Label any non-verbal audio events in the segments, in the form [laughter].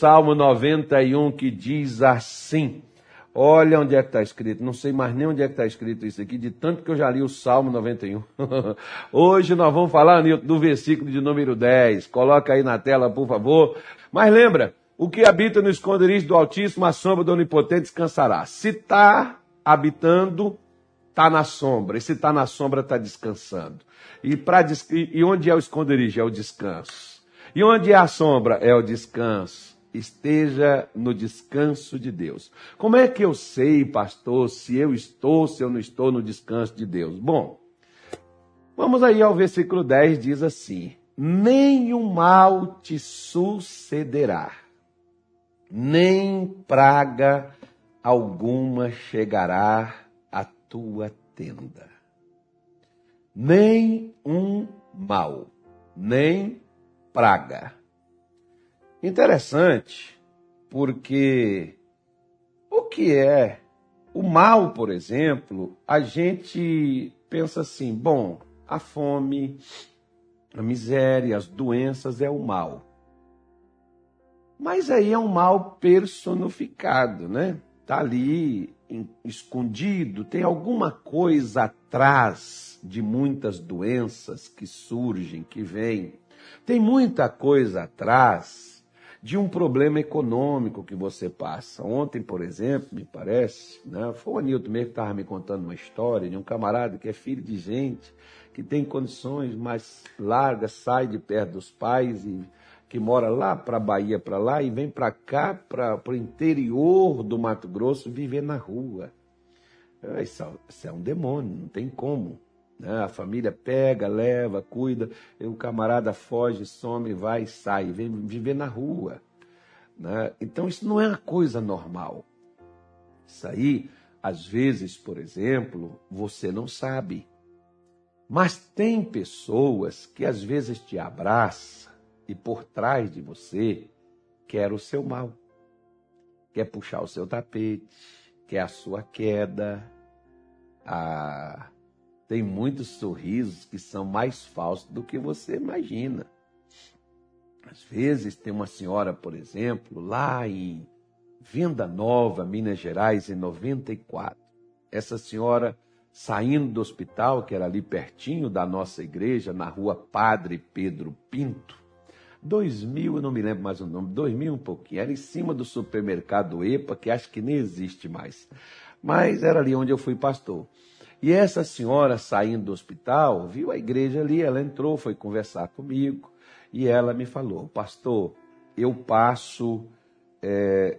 Salmo 91 que diz assim. Olha onde é que está escrito. Não sei mais nem onde é que está escrito isso aqui, de tanto que eu já li o Salmo 91. [laughs] Hoje nós vamos falar do versículo de número 10. Coloca aí na tela, por favor. Mas lembra, o que habita no esconderijo do Altíssimo, a sombra do Onipotente descansará. Se está habitando, está na sombra. E se está na sombra, está descansando. E, pra, e onde é o esconderijo? É o descanso. E onde é a sombra? É o descanso esteja no descanso de Deus. Como é que eu sei, pastor, se eu estou, se eu não estou no descanso de Deus? Bom, vamos aí ao versículo 10, diz assim: Nenhum mal te sucederá, nem praga alguma chegará à tua tenda. Nem um mal, nem praga Interessante, porque o que é o mal, por exemplo, a gente pensa assim: bom, a fome, a miséria, as doenças é o mal. Mas aí é um mal personificado, né? Está ali escondido, tem alguma coisa atrás de muitas doenças que surgem, que vêm. Tem muita coisa atrás de um problema econômico que você passa. Ontem, por exemplo, me parece, né, foi o Anilton mesmo que estava me contando uma história de um camarada que é filho de gente, que tem condições mais largas, sai de perto dos pais e que mora lá para a Bahia, para lá, e vem para cá, para o interior do Mato Grosso, viver na rua. Isso, isso é um demônio, não tem como. Né? A família pega, leva, cuida, o camarada foge, some, vai sai, vem viver na rua. Né? Então isso não é uma coisa normal. Isso aí, às vezes, por exemplo, você não sabe. Mas tem pessoas que às vezes te abraçam e por trás de você quer o seu mal. Quer puxar o seu tapete, quer a sua queda, a tem muitos sorrisos que são mais falsos do que você imagina. Às vezes tem uma senhora, por exemplo, lá em Venda Nova, Minas Gerais, em 94. Essa senhora saindo do hospital, que era ali pertinho da nossa igreja, na rua Padre Pedro Pinto, 2000, eu não me lembro mais o nome, 2000 um pouquinho, era em cima do supermercado EPA, que acho que nem existe mais. Mas era ali onde eu fui pastor. E essa senhora saindo do hospital, viu a igreja ali, ela entrou, foi conversar comigo e ela me falou: Pastor, eu passo é,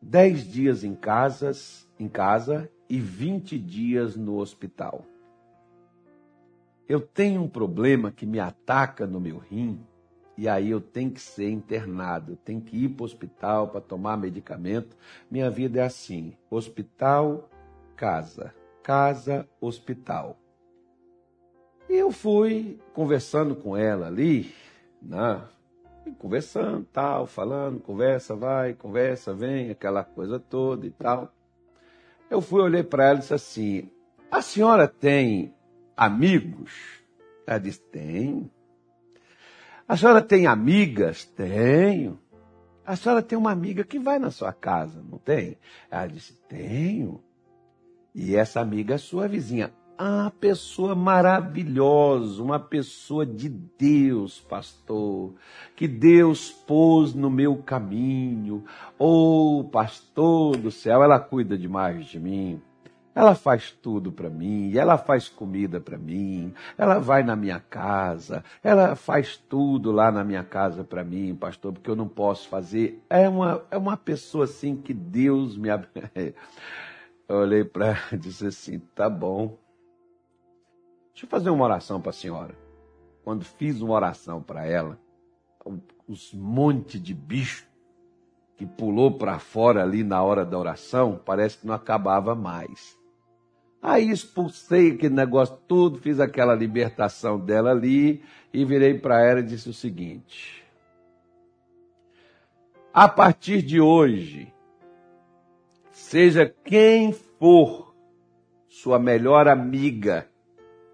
dez dias em, casas, em casa e 20 dias no hospital. Eu tenho um problema que me ataca no meu rim e aí eu tenho que ser internado, eu tenho que ir para o hospital para tomar medicamento. Minha vida é assim: hospital, casa casa hospital. E eu fui conversando com ela ali, né? conversando, tal, falando, conversa, vai, conversa, vem, aquela coisa toda e tal. Eu fui olhei para ela e disse assim: A senhora tem amigos? Ela disse: Tem. A senhora tem amigas? Tenho. A senhora tem uma amiga que vai na sua casa, não tem? Ela disse: Tenho. E essa amiga é sua vizinha. Ah, pessoa maravilhosa, uma pessoa de Deus, pastor, que Deus pôs no meu caminho. Oh, pastor do céu, ela cuida demais de mim. Ela faz tudo para mim, ela faz comida para mim, ela vai na minha casa, ela faz tudo lá na minha casa para mim, pastor, porque eu não posso fazer. É uma, é uma pessoa assim que Deus me Eu olhei para ela e disse assim: tá bom. Deixa eu fazer uma oração para a senhora. Quando fiz uma oração para ela, os montes de bicho que pulou para fora ali na hora da oração, parece que não acabava mais. Aí expulsei aquele negócio tudo, fiz aquela libertação dela ali e virei para ela e disse o seguinte: A partir de hoje, seja quem for sua melhor amiga,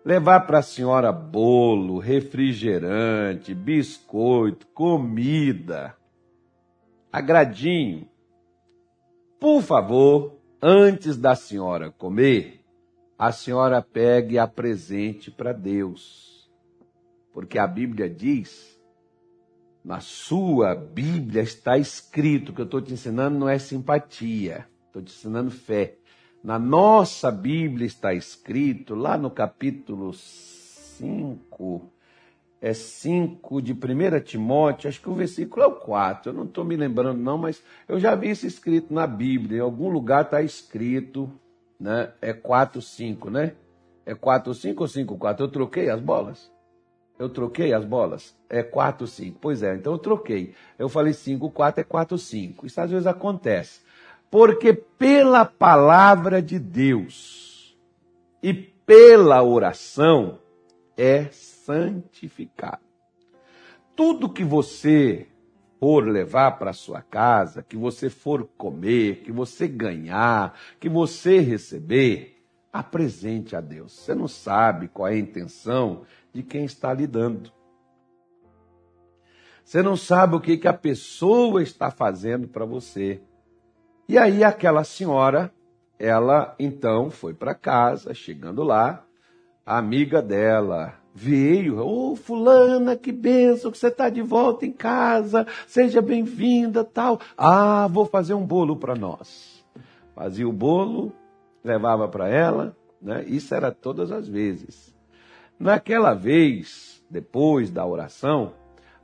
levar para a senhora bolo, refrigerante, biscoito, comida. agradinho. Por favor, antes da senhora comer, a senhora pegue e apresente para Deus. Porque a Bíblia diz, na sua Bíblia está escrito, que eu estou te ensinando não é simpatia, estou te ensinando fé. Na nossa Bíblia está escrito, lá no capítulo 5, é 5 de 1 Timóteo, acho que o versículo é o 4, eu não estou me lembrando não, mas eu já vi isso escrito na Bíblia, em algum lugar está escrito, né? É 4, 5, né? É 4, 5 ou 5, 4? Eu troquei as bolas? Eu troquei as bolas? É 4, 5. Pois é, então eu troquei. Eu falei 5, 4 é 4, 5. Isso às vezes acontece. Porque pela palavra de Deus e pela oração é santificado. Tudo que você for levar para sua casa, que você for comer, que você ganhar, que você receber, apresente a Deus. Você não sabe qual é a intenção de quem está lhe dando. Você não sabe o que, que a pessoa está fazendo para você. E aí aquela senhora, ela então foi para casa, chegando lá, a amiga dela veio, ô oh, fulana, que benção que você está de volta em casa, seja bem-vinda, tal. Ah, vou fazer um bolo para nós. Fazia o bolo, levava para ela, né? Isso era todas as vezes. Naquela vez, depois da oração,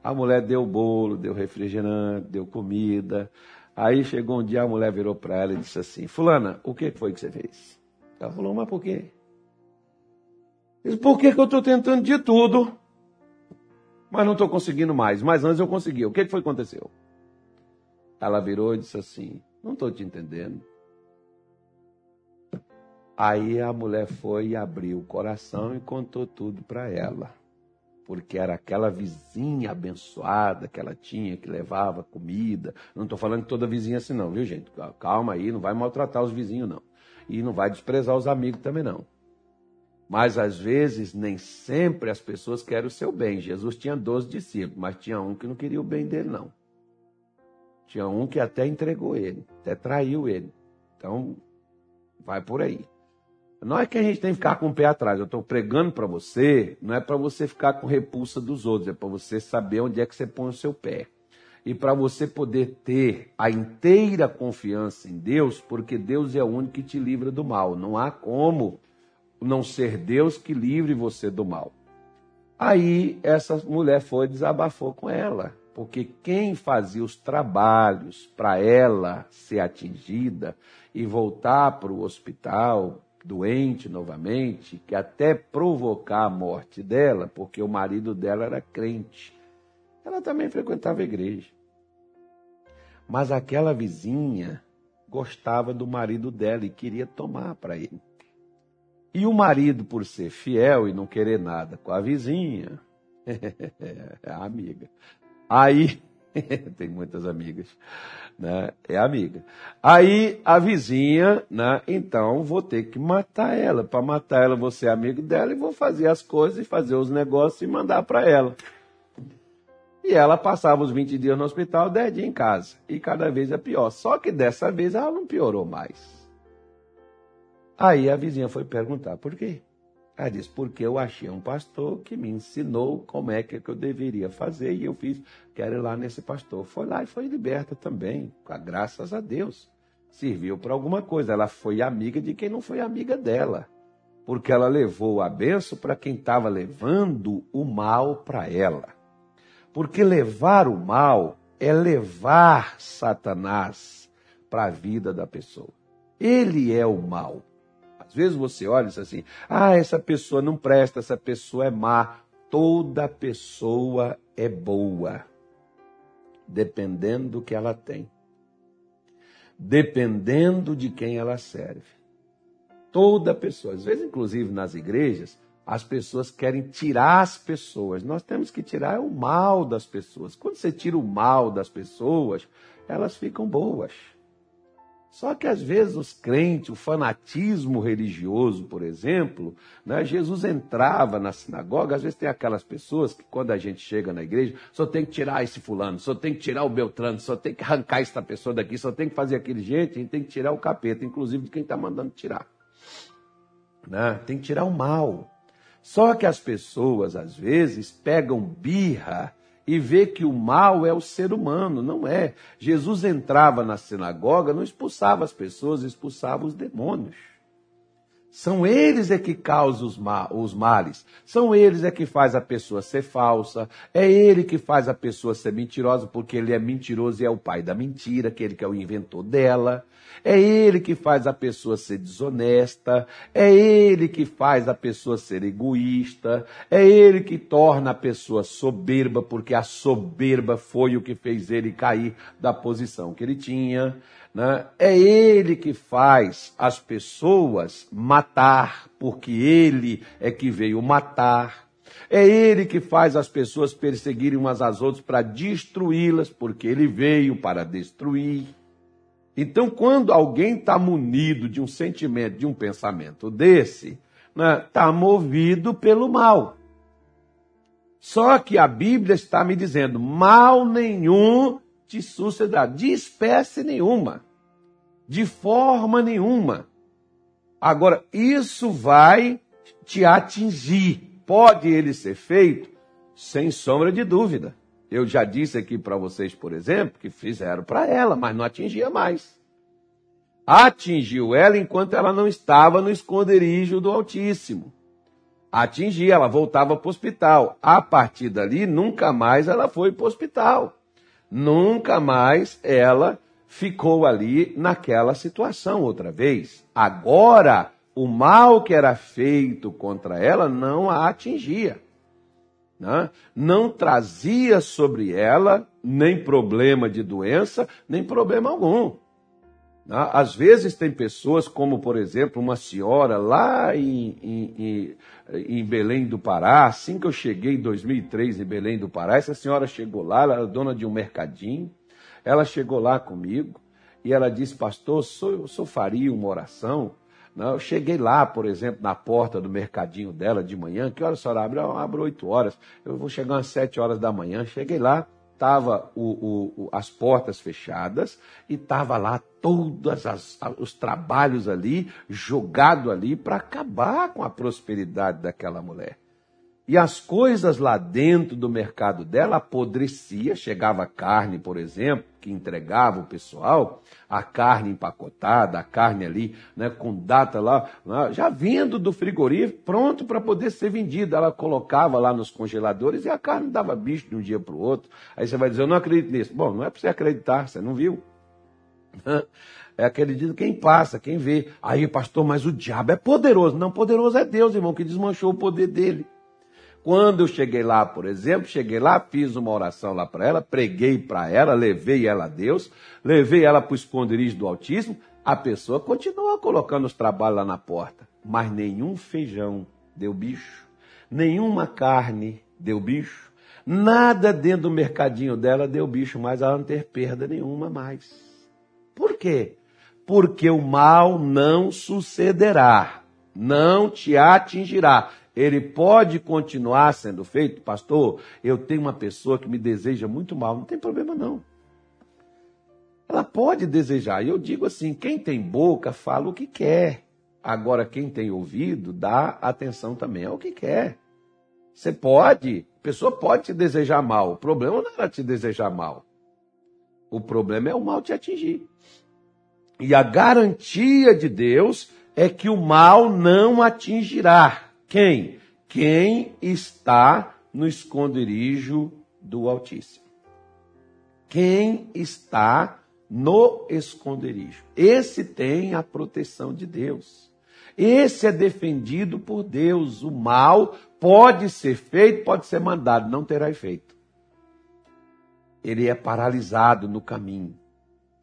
a mulher deu bolo, deu refrigerante, deu comida, Aí chegou um dia, a mulher virou para ela e disse assim: Fulana, o que foi que você fez? Ela falou: Mas por quê? Disse, por que, que eu estou tentando de tudo, mas não estou conseguindo mais? Mas antes eu consegui. O que foi que aconteceu? Ela virou e disse assim: Não estou te entendendo. Aí a mulher foi e abriu o coração e contou tudo para ela porque era aquela vizinha abençoada que ela tinha, que levava comida. Não estou falando que toda vizinha assim, não, viu, gente? Calma aí, não vai maltratar os vizinhos, não. E não vai desprezar os amigos também, não. Mas às vezes, nem sempre as pessoas querem o seu bem. Jesus tinha 12 discípulos, mas tinha um que não queria o bem dele, não. Tinha um que até entregou ele, até traiu ele. Então, vai por aí. Não é que a gente tem que ficar com o pé atrás. Eu estou pregando para você, não é para você ficar com repulsa dos outros, é para você saber onde é que você põe o seu pé. E para você poder ter a inteira confiança em Deus, porque Deus é o único que te livra do mal. Não há como não ser Deus que livre você do mal. Aí essa mulher foi e desabafou com ela, porque quem fazia os trabalhos para ela ser atingida e voltar para o hospital, doente novamente, que até provocar a morte dela, porque o marido dela era crente. Ela também frequentava a igreja. Mas aquela vizinha gostava do marido dela e queria tomar para ele. E o marido, por ser fiel e não querer nada com a vizinha, [laughs] é a amiga. Aí [laughs] tem muitas amigas, né? É amiga. Aí a vizinha, né? Então vou ter que matar ela. Para matar ela, vou ser amigo dela e vou fazer as coisas e fazer os negócios e mandar para ela. E ela passava os 20 dias no hospital, 10 dias em casa. E cada vez é pior. Só que dessa vez ela não piorou mais. Aí a vizinha foi perguntar por quê. Ela disse, porque eu achei um pastor que me ensinou como é que eu deveria fazer e eu fiz, quero ir lá nesse pastor. Foi lá e foi liberta também, graças a Deus. Serviu para alguma coisa. Ela foi amiga de quem não foi amiga dela. Porque ela levou a benção para quem estava levando o mal para ela. Porque levar o mal é levar Satanás para a vida da pessoa. Ele é o mal. Às vezes você olha e diz assim: ah, essa pessoa não presta, essa pessoa é má. Toda pessoa é boa, dependendo do que ela tem, dependendo de quem ela serve. Toda pessoa, às vezes, inclusive nas igrejas, as pessoas querem tirar as pessoas. Nós temos que tirar o mal das pessoas. Quando você tira o mal das pessoas, elas ficam boas. Só que às vezes os crentes, o fanatismo religioso, por exemplo, né, Jesus entrava na sinagoga, às vezes tem aquelas pessoas que quando a gente chega na igreja, só tem que tirar esse fulano, só tem que tirar o Beltrano, só tem que arrancar essa pessoa daqui, só tem que fazer aquele jeito, a gente tem que tirar o capeta, inclusive de quem está mandando tirar. Né? Tem que tirar o mal. Só que as pessoas, às vezes, pegam birra e vê que o mal é o ser humano, não é. Jesus entrava na sinagoga, não expulsava as pessoas, expulsava os demônios. São eles é que causam os, ma os males. São eles é que faz a pessoa ser falsa. É ele que faz a pessoa ser mentirosa, porque ele é mentiroso e é o pai da mentira, aquele que é o inventor dela. É ele que faz a pessoa ser desonesta. É ele que faz a pessoa ser egoísta. É ele que torna a pessoa soberba, porque a soberba foi o que fez ele cair da posição que ele tinha. Né? É ele que faz as pessoas matar, porque ele é que veio matar. É ele que faz as pessoas perseguirem umas às outras para destruí-las, porque ele veio para destruir. Então, quando alguém está munido de um sentimento, de um pensamento desse, está né, tá movido pelo mal. Só que a Bíblia está me dizendo: mal nenhum te sucederá, de espécie nenhuma, de forma nenhuma. Agora, isso vai te atingir. Pode ele ser feito? Sem sombra de dúvida. Eu já disse aqui para vocês, por exemplo, que fizeram para ela, mas não atingia mais. Atingiu ela enquanto ela não estava no esconderijo do Altíssimo. Atingia, ela voltava para o hospital. A partir dali, nunca mais ela foi para o hospital. Nunca mais ela ficou ali naquela situação outra vez. Agora, o mal que era feito contra ela não a atingia né? não trazia sobre ela nem problema de doença, nem problema algum. Né? Às vezes tem pessoas, como por exemplo uma senhora lá em, em, em, Belém do Pará, assim que eu cheguei em 2003 em Belém do Pará, essa senhora chegou lá, ela era dona de um mercadinho, ela chegou lá comigo e ela disse, pastor, eu só faria uma oração não, eu cheguei lá, por exemplo, na porta do mercadinho dela de manhã. Que horas a senhora abre? Eu abro 8 horas. Eu vou chegar às 7 horas da manhã. Cheguei lá, estava as portas fechadas e estava lá todos os trabalhos ali, jogado ali para acabar com a prosperidade daquela mulher. E as coisas lá dentro do mercado dela apodrecia, chegava carne, por exemplo, que entregava o pessoal, a carne empacotada, a carne ali, né, com data lá, né, já vindo do frigorífico, pronto para poder ser vendida. Ela colocava lá nos congeladores e a carne dava bicho de um dia para o outro. Aí você vai dizer, eu não acredito nisso. Bom, não é para você acreditar, você não viu. [laughs] É acredito quem passa, quem vê. Aí, pastor, mas o diabo é poderoso. Não, poderoso é Deus, irmão, que desmanchou o poder dele. Quando eu cheguei lá, por exemplo, cheguei lá, fiz uma oração lá para ela, preguei para ela, levei ela a Deus, levei ela para o esconderijo do Altíssimo, a pessoa continua colocando os trabalhos lá na porta, mas nenhum feijão deu bicho, nenhuma carne deu bicho, nada dentro do mercadinho dela deu bicho, mas ela não teve perda nenhuma mais. Por quê? Porque o mal não sucederá, não te atingirá ele pode continuar sendo feito, pastor. Eu tenho uma pessoa que me deseja muito mal, não tem problema não. Ela pode desejar. E eu digo assim: quem tem boca fala o que quer. Agora, quem tem ouvido, dá atenção também ao que quer. Você pode, a pessoa pode te desejar mal. O problema não era te desejar mal. O problema é o mal te atingir. E a garantia de Deus é que o mal não atingirá. Quem? Quem está no esconderijo do Altíssimo. Quem está no esconderijo. Esse tem a proteção de Deus. Esse é defendido por Deus. O mal pode ser feito, pode ser mandado, não terá efeito. Ele é paralisado no caminho.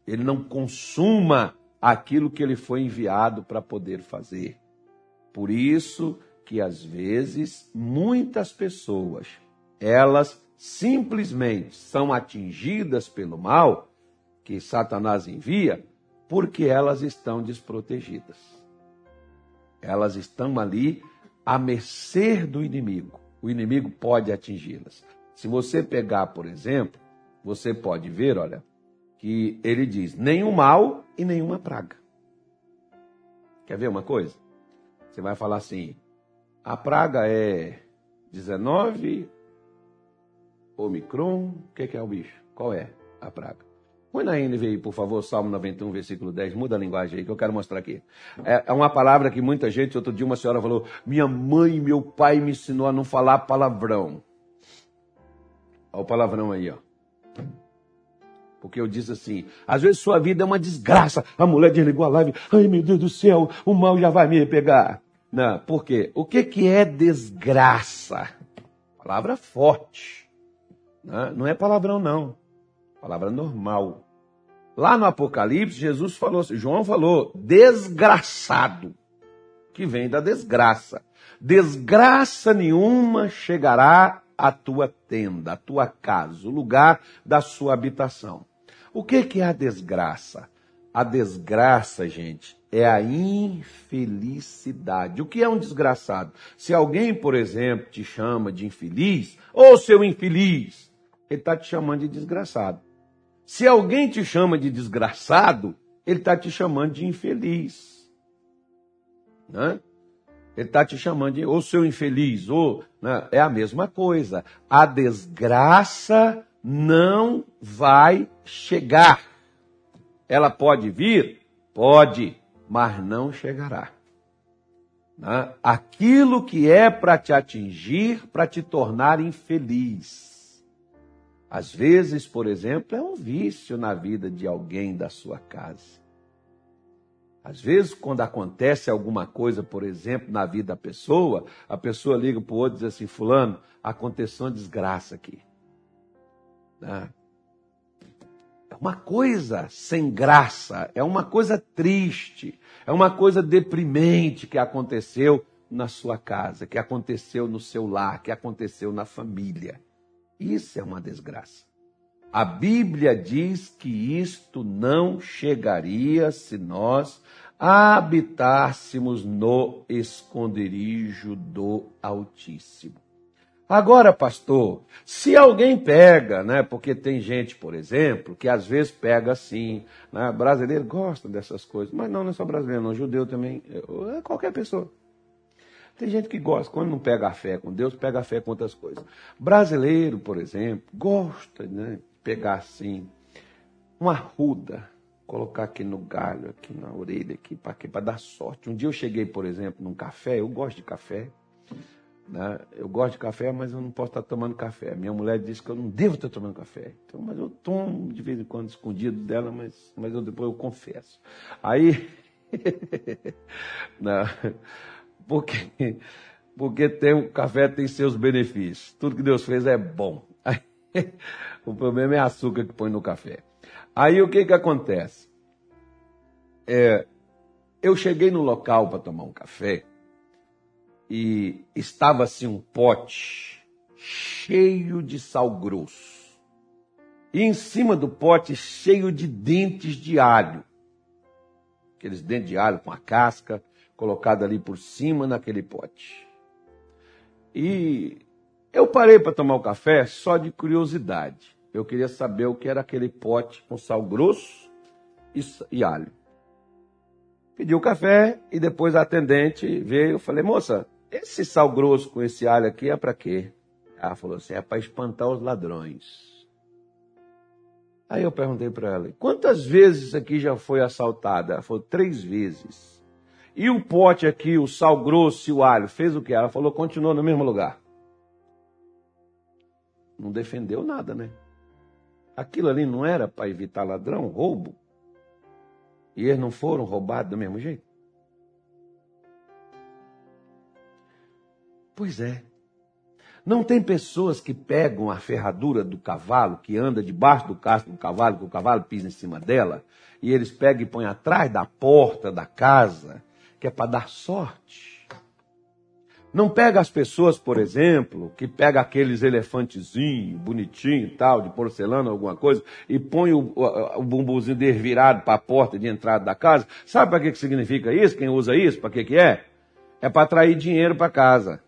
Ele não consuma aquilo que ele foi enviado para poder fazer. Por isso, que às vezes muitas pessoas, elas simplesmente são atingidas pelo mal que Satanás envia, Porque elas estão desprotegidas. Elas estão ali à mercê do inimigo. O inimigo pode atingi-las. Se você pegar, por exemplo, você pode ver, olha, que ele diz: nenhum mal e nenhuma praga. Quer ver uma coisa? Você vai falar assim: a praga é 19, Omicron, o que, que é o bicho? Qual é a praga? Põe na NVI, por favor, Salmo 91, versículo 10. Muda a linguagem aí que eu quero mostrar aqui. É, é uma palavra que muita gente, outro dia uma senhora falou, minha mãe e meu pai me ensinou a não falar palavrão. Olha o palavrão aí, ó. Porque eu disse assim, às vezes sua vida é uma desgraça. A mulher desligou a live, ai meu Deus do céu, o mal já vai me pegar. Não, por quê? O que, que é desgraça? Palavra forte. Não, não é palavrão, não. Palavra normal. Lá no Apocalipse, Jesus falou, João falou, desgraçado, que vem da desgraça. Desgraça nenhuma chegará à tua tenda, à tua casa, o lugar da sua habitação. O que, que é a desgraça? A desgraça, gente, é a infelicidade. O que é um desgraçado? Se alguém, por exemplo, te chama de infeliz, ou seu infeliz, ele está te chamando de desgraçado. Se alguém te chama de desgraçado, ele está te chamando de infeliz. Né? Ele está te chamando de ou seu infeliz, ou né? é a mesma coisa. A desgraça não vai chegar. Ela pode vir? Pode, mas não chegará. Né? Aquilo que é para te atingir, para te tornar infeliz às vezes, por exemplo, é um vício na vida de alguém da sua casa. Às vezes, quando acontece alguma coisa, por exemplo, na vida da pessoa, a pessoa liga para o outro e diz assim: Fulano, aconteceu uma desgraça aqui. Né? É uma coisa sem graça, é uma coisa triste, é uma coisa deprimente que aconteceu na sua casa, que aconteceu no seu lar, que aconteceu na família. Isso é uma desgraça. A Bíblia diz que isto não chegaria se nós habitássemos no esconderijo do Altíssimo. Agora, pastor, se alguém pega, né? Porque tem gente, por exemplo, que às vezes pega assim, né? Brasileiro gosta dessas coisas, mas não, não é só brasileiro, não, judeu também, é qualquer pessoa. Tem gente que gosta, quando não pega a fé com Deus, pega a fé com outras coisas. Brasileiro, por exemplo, gosta né, de pegar assim, uma ruda, colocar aqui no galho, aqui na orelha, aqui para dar sorte. Um dia eu cheguei, por exemplo, num café, eu gosto de café. Né? Eu gosto de café, mas eu não posso estar tomando café. Minha mulher disse que eu não devo estar tomando café. Então, mas eu tomo de vez em quando escondido dela, mas, mas eu depois eu confesso. Aí. [laughs] não. Porque, porque tem, o café tem seus benefícios. Tudo que Deus fez é bom. [laughs] O problema é açúcar que põe no café. Aí o que, que acontece? É, eu cheguei no local para tomar um café e estava assim um pote cheio de sal grosso. E em cima do pote cheio de dentes de alho. Aqueles dentes de alho com a casca colocado ali por cima naquele pote. E eu parei para tomar o café só de curiosidade. Eu queria saber o que era aquele pote com sal grosso e, e alho. Pedi o café e depois a atendente veio. Eu falei, moça, esse sal grosso com esse alho aqui é para quê? Ela falou assim: é para espantar os ladrões. Aí eu perguntei para ela: quantas vezes aqui já foi assaltada? Ela falou: três vezes. E o pote aqui, o sal grosso e o alho, fez o que? Ela falou, continuou no mesmo lugar. Não defendeu nada, né? Aquilo ali não era para evitar ladrão, roubo. E eles não foram roubados do mesmo jeito? Pois é. Não tem pessoas que pegam a ferradura do cavalo, que anda debaixo do casco do cavalo, que o cavalo pisa em cima dela, e eles pegam e põem atrás da porta da casa, que é para dar sorte. Não pega as pessoas, por exemplo, que pega aqueles elefantezinhos, bonitinho tal, de porcelana, alguma coisa, e põe o, o, o bumbuzinho dele virado para a porta de entrada da casa. Sabe para que, que significa isso? Quem usa isso? Para que, que é? É para atrair dinheiro para casa.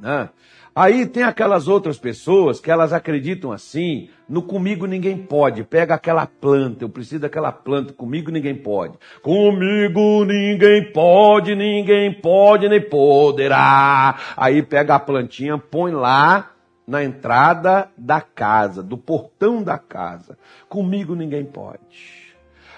Né? Aí tem aquelas outras pessoas que elas acreditam assim, no comigo ninguém pode. Pega aquela planta, eu preciso daquela planta, comigo ninguém pode. Comigo ninguém pode, ninguém pode nem poderá. Aí pega a plantinha, põe lá na entrada da casa, do portão da casa. Comigo ninguém pode.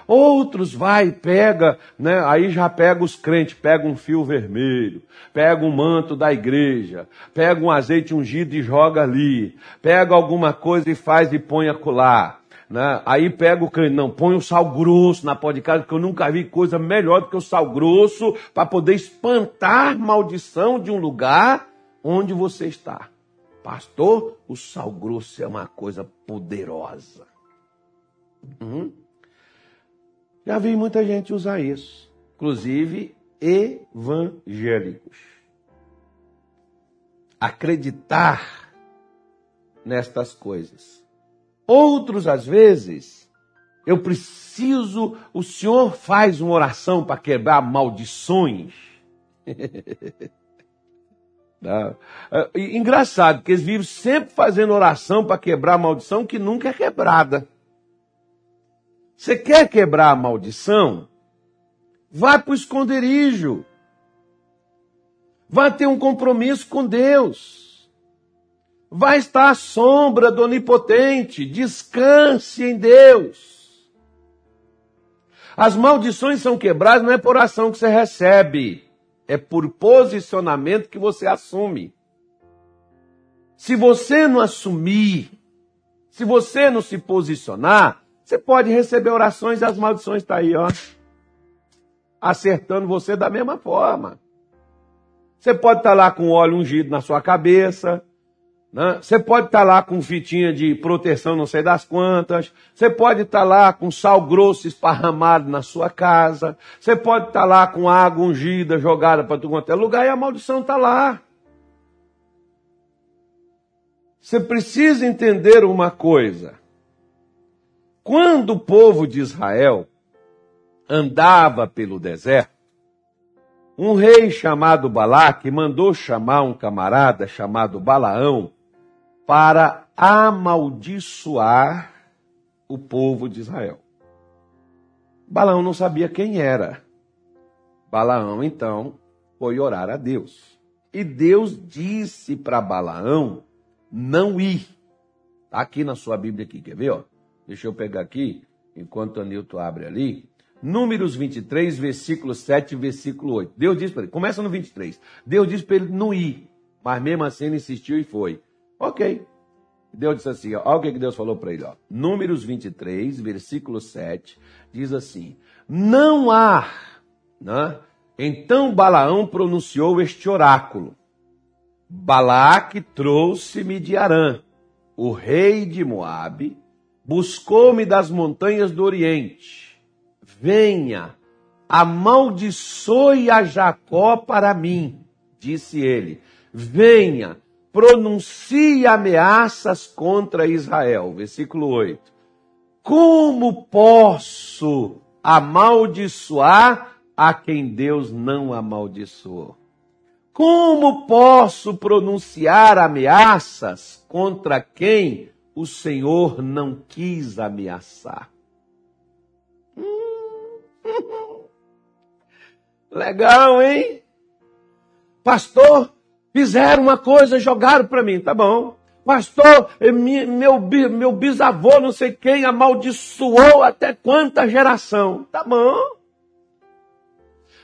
Outros vai, pega, né? Aí já pega os crentes, pega um fio vermelho, pega um manto da igreja, pega um azeite ungido e joga ali, pega alguma coisa e faz e põe acolá. Né? Aí pega o crente, não, põe o sal grosso na pó de casa, porque eu nunca vi coisa melhor do que o sal grosso para poder espantar maldição de um lugar onde você está. Pastor, o sal grosso é uma coisa poderosa. Uhum. Já vi muita gente usar isso, inclusive evangélicos. Acreditar nestas coisas. Outros, às vezes, eu preciso, o Senhor faz uma oração para quebrar maldições. [laughs] É, engraçado, que eles vivem sempre fazendo oração para quebrar maldição que nunca é quebrada. Você quer quebrar a maldição? Vá para o esconderijo. Vá ter um compromisso com Deus. Vá estar à sombra do Onipotente. Descanse em Deus. As maldições são quebradas não é por ação que você recebe, é por posicionamento que você assume. Se você não assumir, se você não se posicionar, você pode receber orações e as maldições estão tá aí, ó. Acertando você da mesma forma. Você pode estar tá lá com óleo ungido na sua cabeça. Né? Você pode estar tá lá com fitinha de proteção, não sei das quantas. Você pode estar lá com sal grosso esparramado na sua casa. Você pode estar lá com água ungida jogada para tudo quanto é lugar e a maldição está lá. Você precisa entender uma coisa. Quando o povo de Israel andava pelo deserto, um rei chamado Balaque mandou chamar um camarada chamado Balaão para amaldiçoar o povo de Israel. Balaão não sabia quem era. Balaão, então, foi orar a Deus. E Deus disse para Balaão não ir. Está aqui na sua Bíblia aqui, quer ver? Ó? Deixa eu pegar aqui, enquanto o Anilton abre ali. Números 23, versículo 7 versículo 8. Deus disse para ele, começa no 23. Deus disse para ele não ir, mas mesmo assim ele insistiu e foi. Ok. Deus disse assim, olha o que Deus falou para ele. Ó. Números 23, versículo 7, diz assim, não há, né? Então Balaão pronunciou este oráculo. Balaque trouxe-me de Arã, o rei de Moabe, buscou-me das montanhas do Oriente. Venha, amaldiçoe a Jacó para mim, disse ele. Venha, pronuncie ameaças contra Israel. Versículo 8. Como posso amaldiçoar a quem Deus não amaldiçoou? Como posso pronunciar ameaças contra quem o Senhor não quis ameaçar. [laughs] Legal, hein? Pastor, fizeram uma coisa, jogaram para mim, tá bom. Pastor, meu, meu bisavô, não sei quem, amaldiçoou até quanta geração. Tá bom.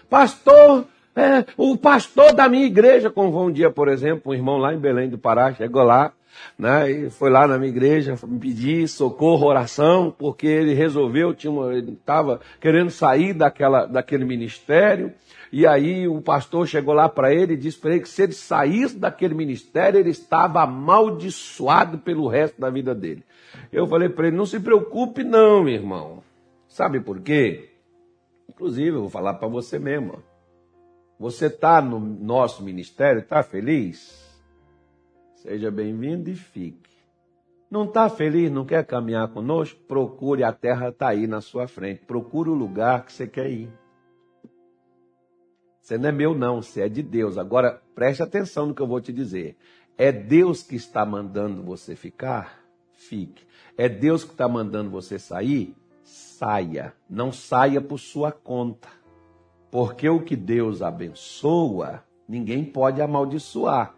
Pastor, é, o pastor da minha igreja, como um dia, por exemplo, um irmão lá em Belém do Pará, chegou lá, né? E foi lá na minha igreja me pedir socorro, oração, porque ele resolveu, tinha uma, ele estava querendo sair daquela, daquele ministério. E aí o pastor chegou lá para ele e disse para ele que se ele saísse daquele ministério, ele estava amaldiçoado pelo resto da vida dele. Eu falei para ele, não se preocupe não, meu irmão. Sabe por quê? Inclusive, eu vou falar para você mesmo. Você está no nosso ministério, está feliz? Seja bem-vindo e fique. Não está feliz, não quer caminhar conosco? Procure, a terra está aí na sua frente. Procure o lugar que você quer ir. Você não é meu, não, você é de Deus. Agora, preste atenção no que eu vou te dizer. É Deus que está mandando você ficar? Fique. É Deus que está mandando você sair? Saia. Não saia por sua conta. Porque o que Deus abençoa, ninguém pode amaldiçoar.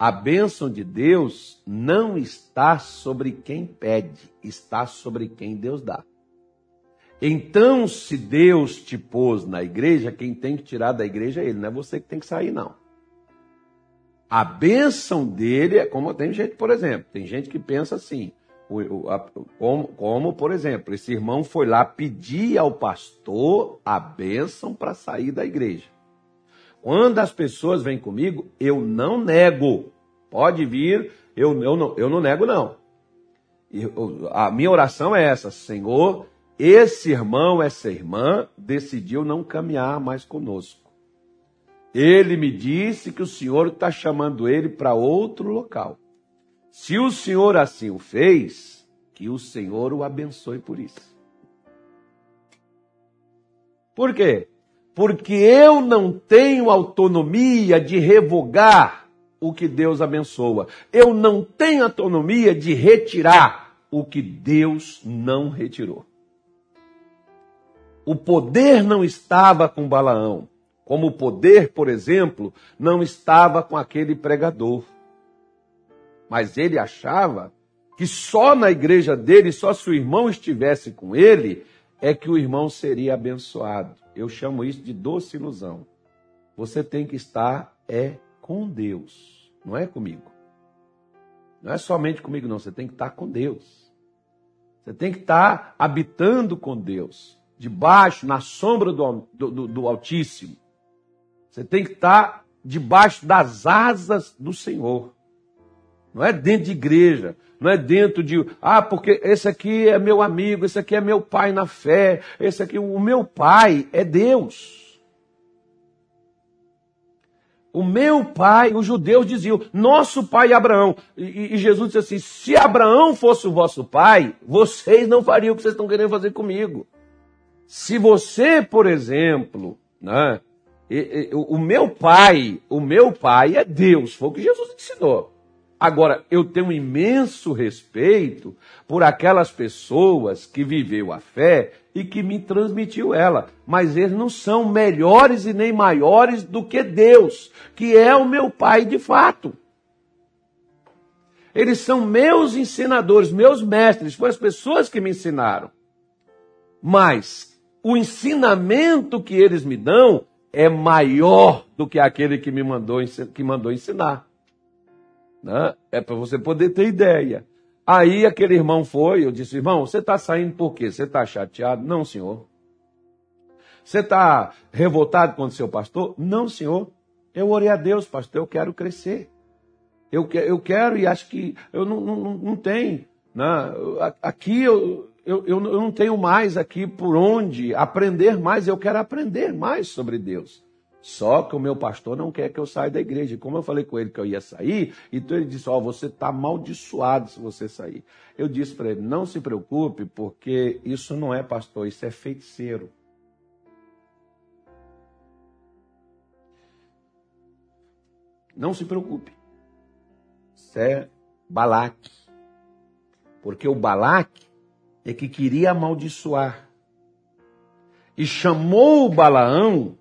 A bênção de Deus não está sobre quem pede, está sobre quem Deus dá. Então, se Deus te pôs na igreja, quem tem que tirar da igreja é ele, não é você que tem que sair, não. A bênção dele é como tem gente, por exemplo, tem gente que pensa assim, como, como, por exemplo, esse irmão foi lá pedir ao pastor a bênção para sair da igreja. Quando as pessoas vêm comigo, eu não nego. Pode vir, eu, eu, não, eu não nego, não. a minha oração é essa: Senhor, esse irmão, essa irmã decidiu não caminhar mais conosco. Ele me disse que o Senhor está chamando ele para outro local. Se o Senhor assim o fez, que o Senhor o abençoe por isso. Por quê? Porque eu não tenho autonomia de revogar o que Deus abençoa. Eu não tenho autonomia de retirar o que Deus não retirou. O poder não estava com Balaão, como o poder, por exemplo, não estava com aquele pregador. Mas ele achava que só na igreja dele, só se o irmão estivesse com ele, é que o irmão seria abençoado. Eu chamo isso de doce ilusão. Você tem que estar é com Deus, não é comigo. Não é somente comigo, não. Você tem que estar com Deus. Você tem que estar habitando com Deus, debaixo, na sombra do, do, do Altíssimo. Você tem que estar debaixo das asas do Senhor. Não é dentro de igreja, não é dentro de, ah, porque esse aqui é meu amigo, esse aqui é meu pai na fé, esse aqui, o meu pai é Deus. O meu pai, os judeus diziam, nosso pai é Abraão. E, e, Jesus disse assim: se Abraão fosse o vosso pai, vocês não fariam o que vocês estão querendo fazer comigo. Se você, por exemplo, né, o meu pai, o meu pai é Deus, foi o que Jesus ensinou. Agora, eu tenho um imenso respeito por aquelas pessoas que viveu a fé e que me transmitiu ela, mas eles não são melhores e nem maiores do que Deus, que é o meu pai de fato. Eles são meus ensinadores, meus mestres, foram as pessoas que me ensinaram. Mas o ensinamento que eles me dão é maior do que aquele que me mandou, que mandou ensinar. Né? É para você poder ter ideia. Aí aquele irmão foi, eu disse, irmão, você está saindo por quê? Você está chateado? Não, senhor. Você está revoltado contra o seu pastor? Não, senhor. Eu orei a Deus, pastor, eu quero crescer. Eu, eu quero e acho que eu não, não, não tenho. Né? Aqui eu, eu, eu não tenho mais aqui por onde aprender mais, eu quero aprender mais sobre Deus. Só que o meu pastor não quer que eu saia da igreja. Como eu falei com ele que eu ia sair, então ele disse: Ó, oh, você está amaldiçoado se você sair. Eu disse para ele: Não se preocupe, porque isso não é pastor, isso é feiticeiro. Não se preocupe. Isso é Balaque. Porque o Balaque é que queria amaldiçoar. E chamou o Balaão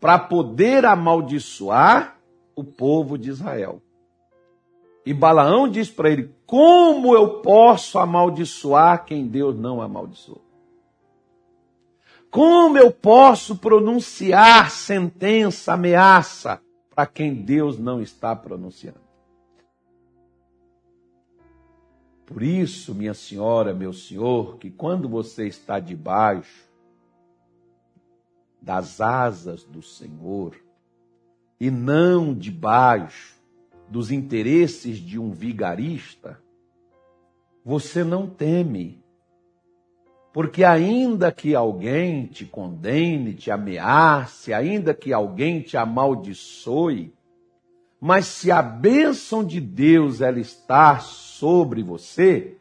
para poder amaldiçoar o povo de Israel. E Balaão diz para ele: Como eu posso amaldiçoar quem Deus não amaldiçoou? Como eu posso pronunciar sentença, ameaça para quem Deus não está pronunciando? Por isso, minha senhora, meu senhor, que quando você está debaixo das asas do Senhor e não debaixo dos interesses de um vigarista, você não teme. Porque ainda que alguém te condene, te ameace, ainda que alguém te amaldiçoe, mas se a bênção de Deus ela está sobre você,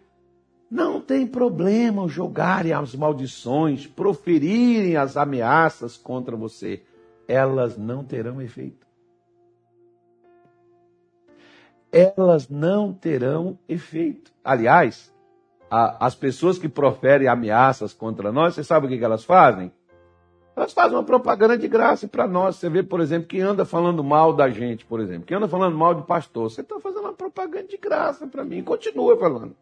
não tem problema jogarem as maldições, proferirem as ameaças contra você. Elas não terão efeito. Elas não terão efeito. Aliás, a, as pessoas que proferem ameaças contra nós, você sabe o que, que elas fazem? Elas fazem uma propaganda de graça para nós. Você vê, por exemplo, quem anda falando mal da gente, por exemplo, quem anda falando mal de pastor, você está fazendo uma propaganda de graça para mim. Continua falando.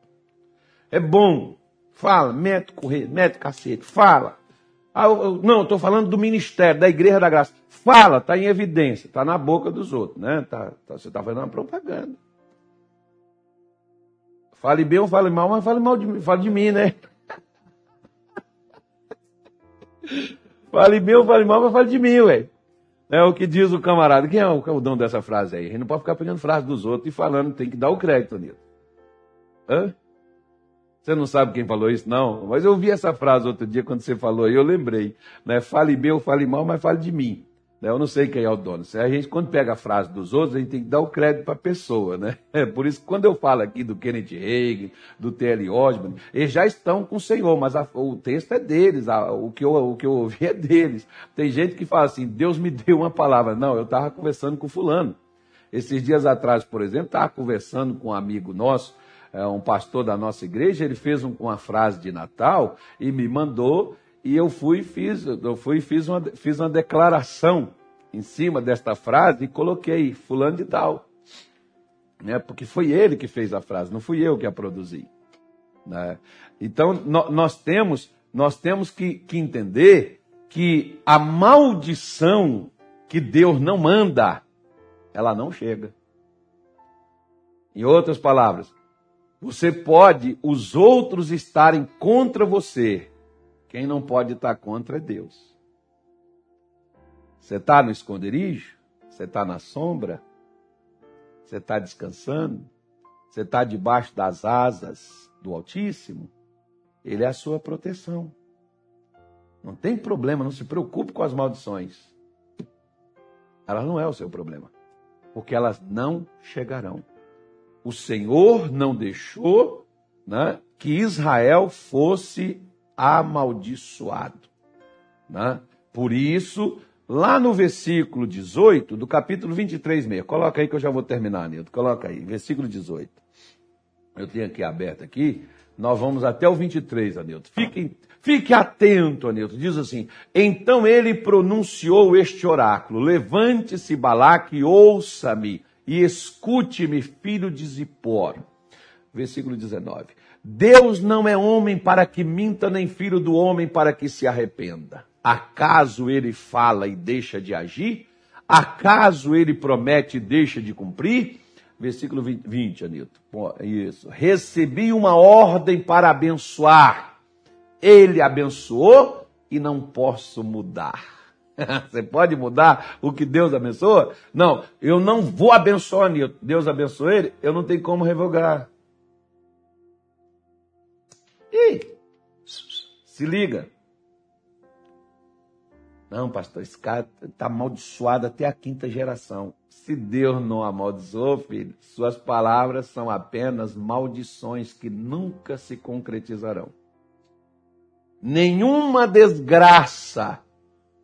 É bom. Fala, mete correr, mete cacete, fala. Ah, eu, não, estou falando do ministério, da Igreja da Graça. Fala, está em evidência, está na boca dos outros, né? Tá, tá, você está fazendo uma propaganda. Fale bem ou fale mal, mas fale mal de fale de mim, né? [laughs] fale bem ou fale mal, mas fale de mim, ué. É o que diz o camarada. Quem é o, o dono dessa frase aí? A gente não pode ficar pegando frase dos outros e falando, tem que dar o crédito nisso. Hã? Você não sabe quem falou isso, não? Mas eu ouvi essa frase outro dia quando você falou e eu lembrei. Né? Fale bem ou fale mal, mas fale de mim. Né? Eu não sei quem é o dono. A gente, quando pega a frase dos outros, a gente tem que dar o crédito para a pessoa. Né? É por isso que quando eu falo aqui do Kenneth Hagin, do T.L. Osborne, eles já estão com o Senhor, mas a, o texto é deles, a, o, que eu, o que eu ouvi é deles. Tem gente que fala assim, Deus me deu uma palavra. Não, eu estava conversando com fulano. Esses dias atrás, por exemplo, estava conversando com um amigo nosso, um pastor da nossa igreja, ele fez um, uma frase de Natal e me mandou e eu fui fiz eu fui fiz uma fiz uma declaração em cima desta frase e coloquei fulano de tal, né? Porque foi ele que fez a frase, não fui eu que a produzi. Né? Então nós temos nós temos que, que entender que a maldição que Deus não manda, ela não chega. Em outras palavras, você pode os outros estarem contra você. Quem não pode estar contra é Deus. Você está no esconderijo? Você está na sombra? Você está descansando? Você está debaixo das asas do Altíssimo? Ele é a sua proteção. Não tem problema, não se preocupe com as maldições. Elas não é o seu problema, porque elas não chegarão o Senhor não deixou né, que Israel fosse amaldiçoado. Né? Por isso, lá no versículo 18 do capítulo 23 meio, coloca aí que eu já vou terminar, Nilton, coloca aí, versículo 18. Eu tenho aqui aberto aqui, nós vamos até o 23, Anilton. Fique, fique atento, Anilton. Diz assim: Então ele pronunciou este oráculo: Levante-se, Balaque, ouça-me e escute-me, filho de Zippor. Versículo 19. Deus não é homem para que minta, nem filho do homem para que se arrependa. Acaso ele fala e deixa de agir? Acaso ele promete e deixa de cumprir? Versículo 20, 20 Anito. Isso. Recebi uma ordem para abençoar. Ele abençoou e não posso mudar. [laughs] Você pode mudar o que Deus abençoa? Não, eu não vou abençoar. Deus abençoou ele, eu não tenho como revogar. E se liga. Não, pastor, esse cara está amaldiçoado até a quinta geração. Se Deus não amaldiçoou, filho, suas palavras são apenas maldições que nunca se concretizarão. Nenhuma desgraça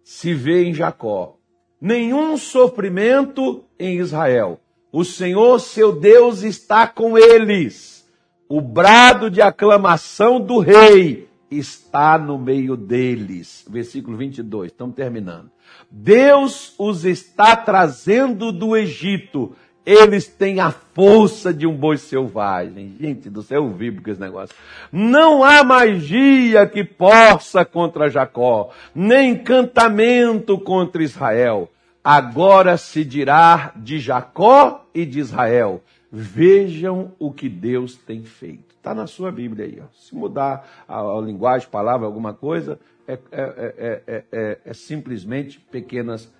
se vê em Jacó, nenhum sofrimento em Israel. O Senhor, seu Deus, está com eles. O brado de aclamação do rei está no meio deles. Versículo 22, estamos terminando. Deus os está trazendo do Egito eles têm a força de um boi selvagem. Gente do céu, eu vivo com esse negócio. Não há magia que possa contra Jacó, nem encantamento contra Israel. Agora se dirá de Jacó e de Israel. Vejam o que Deus tem feito. Está na sua Bíblia aí. Ó. Se mudar a, a linguagem, palavra, alguma coisa, é, é, é, é simplesmente pequenas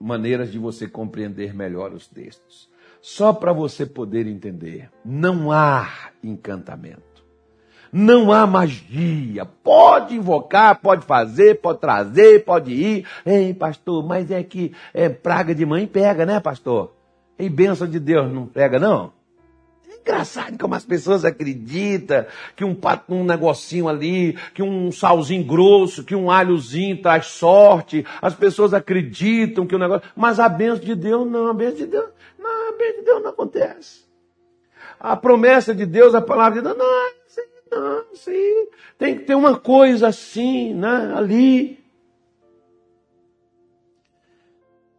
maneiras de você compreender melhor os textos. Só para você poder entender, não há encantamento. Não há magia. Pode invocar, pode fazer, pode trazer, pode ir. Ei, pastor, mas é que é praga de mãe pega, né, pastor? E bênção de Deus não pega, não? Engraçado como as pessoas acreditam que um, um negocinho ali, que um salzinho grosso, que um alhozinho traz sorte. As pessoas acreditam que o negócio. Mas a bênção de Deus não, a bênção de Deus, não, a bênção de Deus não acontece. A promessa de Deus, a palavra de Deus, não, sim, não. Tem que ter uma coisa assim, né, ali.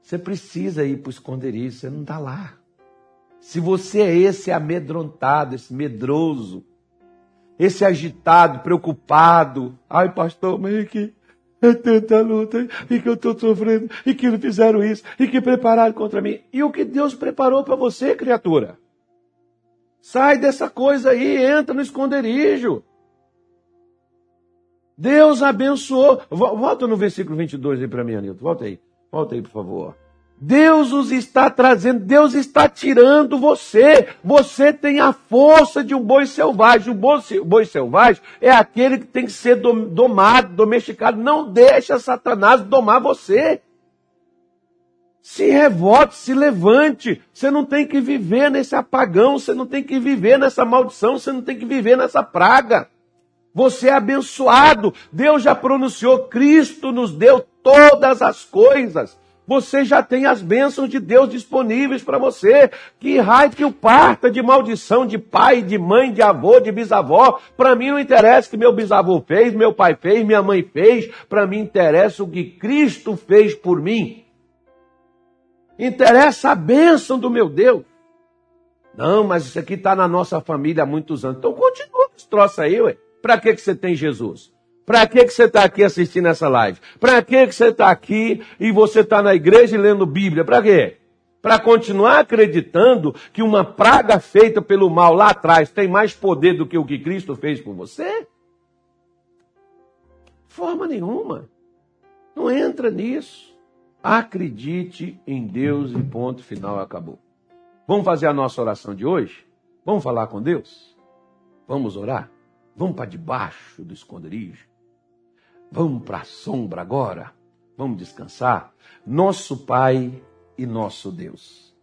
Você precisa ir para o esconderijo, você não está lá. Se você é esse amedrontado, esse medroso, esse agitado, preocupado, ai pastor, mas é que é tanta luta, e que eu estou sofrendo, e que não fizeram isso, e que prepararam contra mim. E o que Deus preparou para você, criatura? Sai dessa coisa aí, entra no esconderijo. Deus abençoou. Volta no versículo 22 aí para mim, Anilton. Volta aí. Volta aí, por favor. Deus os está trazendo, Deus está tirando você. Você tem a força de um boi selvagem. O boi, boi selvagem é aquele que tem que ser domado, domesticado. Não deixa Satanás domar você. Se revolte, se levante. Você não tem que viver nesse apagão, você não tem que viver nessa maldição, você não tem que viver nessa praga. Você é abençoado. Deus já pronunciou, Cristo nos deu todas as coisas. Você já tem as bênçãos de Deus disponíveis para você. Que raio que o parta de maldição de pai, de mãe, de avô, de bisavó. Para mim não interessa o que meu bisavô fez, meu pai fez, minha mãe fez. Para mim interessa o que Cristo fez por mim. Interessa a bênção do meu Deus. Não, mas isso aqui está na nossa família há muitos anos. Então continua esse troço aí, ué. Para que, que você tem Jesus? Para que, que você está aqui assistindo essa live? Para que, que você está aqui e você está na igreja lendo Bíblia? Para quê? Para continuar acreditando que uma praga feita pelo mal lá atrás tem mais poder do que o que Cristo fez por você? Forma nenhuma. Não entra nisso. Acredite em Deus e ponto final acabou. Vamos fazer a nossa oração de hoje? Vamos falar com Deus? Vamos orar? Vamos para debaixo do esconderijo? Vamos para a sombra agora. Vamos descansar. Nosso Pai e nosso Deus.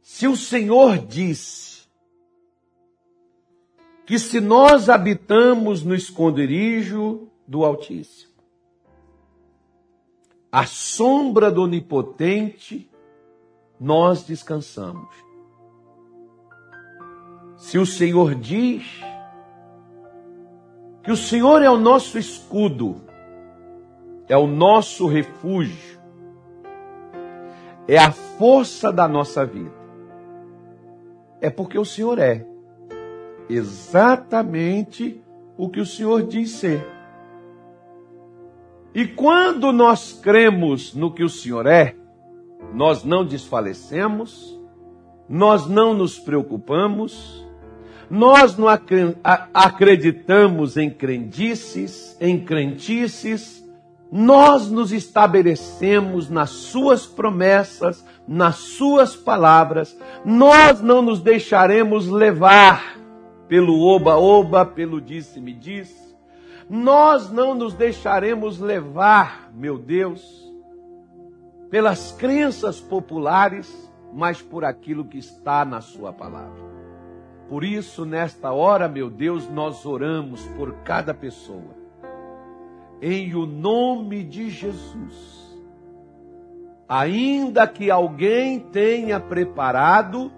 Se o Senhor disse que se nós habitamos no esconderijo do Altíssimo, a sombra do Onipotente, nós descansamos. Se o Senhor diz que o Senhor é o nosso escudo, é o nosso refúgio, é a força da nossa vida. É porque o Senhor é exatamente o que o Senhor diz ser. E quando nós cremos no que o Senhor é, nós não desfalecemos, nós não nos preocupamos, nós não acreditamos em crendices, em crentices, nós nos estabelecemos nas suas promessas, nas suas palavras, nós não nos deixaremos levar pelo oba-oba, pelo disse-me disse, nós não nos deixaremos levar, meu Deus, pelas crenças populares, mas por aquilo que está na sua palavra. Por isso, nesta hora, meu Deus, nós oramos por cada pessoa. Em o nome de Jesus. Ainda que alguém tenha preparado,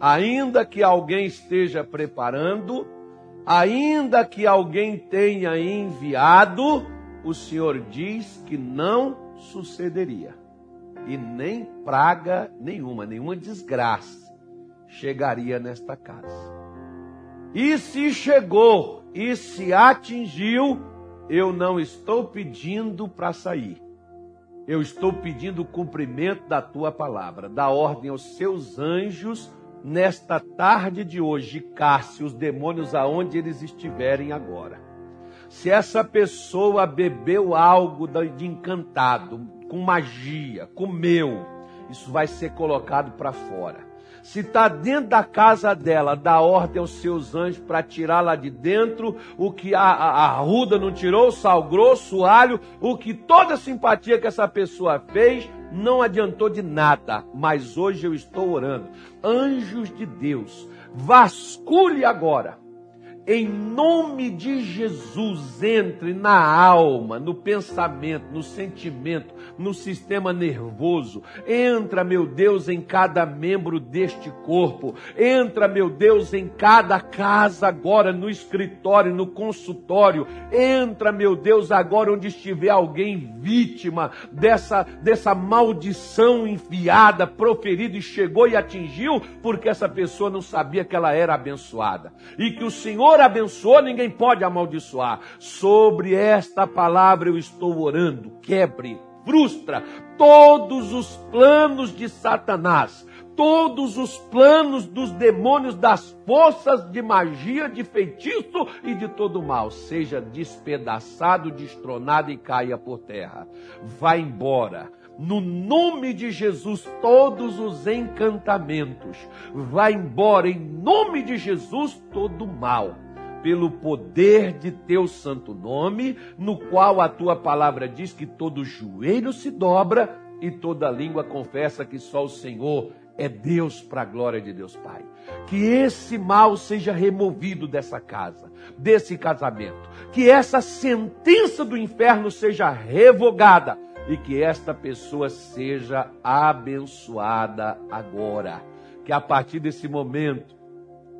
ainda que alguém esteja preparando, ainda que alguém tenha enviado, o Senhor diz que não sucederia. E nem praga nenhuma, nenhuma desgraça chegaria nesta casa. E se chegou e se atingiu, eu não estou pedindo para sair. Eu estou pedindo o cumprimento da tua palavra. Dá ordem aos seus anjos nesta tarde de hoje, casse os demônios aonde eles estiverem agora. Se essa pessoa bebeu algo de encantado, com magia, comeu, isso vai ser colocado para fora Se está dentro da casa dela, dá ordem aos seus anjos para tirar lá de dentro o que a, a, a ruda não tirou, o sal grosso, o alho, o que toda a simpatia que essa pessoa fez, não adiantou de nada. Mas hoje eu estou orando. Anjos de Deus, vasculhe agora em nome de Jesus, entre na alma, no pensamento, no sentimento, no sistema nervoso. Entra, meu Deus, em cada membro deste corpo. Entra, meu Deus, em cada casa agora, no escritório, no consultório. Entra, meu Deus, agora onde estiver alguém vítima dessa, dessa maldição enfiada, proferida e chegou e atingiu, porque essa pessoa não sabia que ela era abençoada. E que o Senhor Senhor abençoou, ninguém pode amaldiçoar. Sobre esta palavra eu estou orando. Quebre, frustra todos os planos de Satanás, todos os planos dos demônios, das forças de magia, de feitiço e de todo mal. Seja despedaçado, destronado e caia por terra. Vá embora no nome de Jesus, todos os encantamentos. Vá embora, em nome de Jesus, todo mal pelo poder de teu santo nome, no qual a tua palavra diz que todo joelho se dobra e toda língua confessa que só o Senhor é Deus para a glória de Deus Pai. Que esse mal seja removido dessa casa, desse casamento. Que essa sentença do inferno seja revogada e que esta pessoa seja abençoada agora. Que a partir desse momento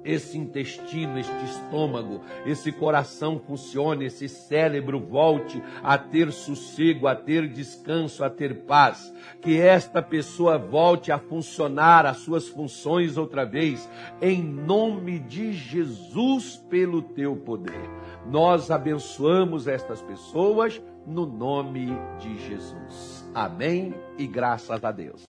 esse intestino, este estômago, esse coração funcione, esse cérebro volte a ter sossego, a ter descanso, a ter paz. Que esta pessoa volte a funcionar as suas funções outra vez, em nome de Jesus, pelo teu poder. Nós abençoamos estas pessoas no nome de Jesus. Amém e graças a Deus.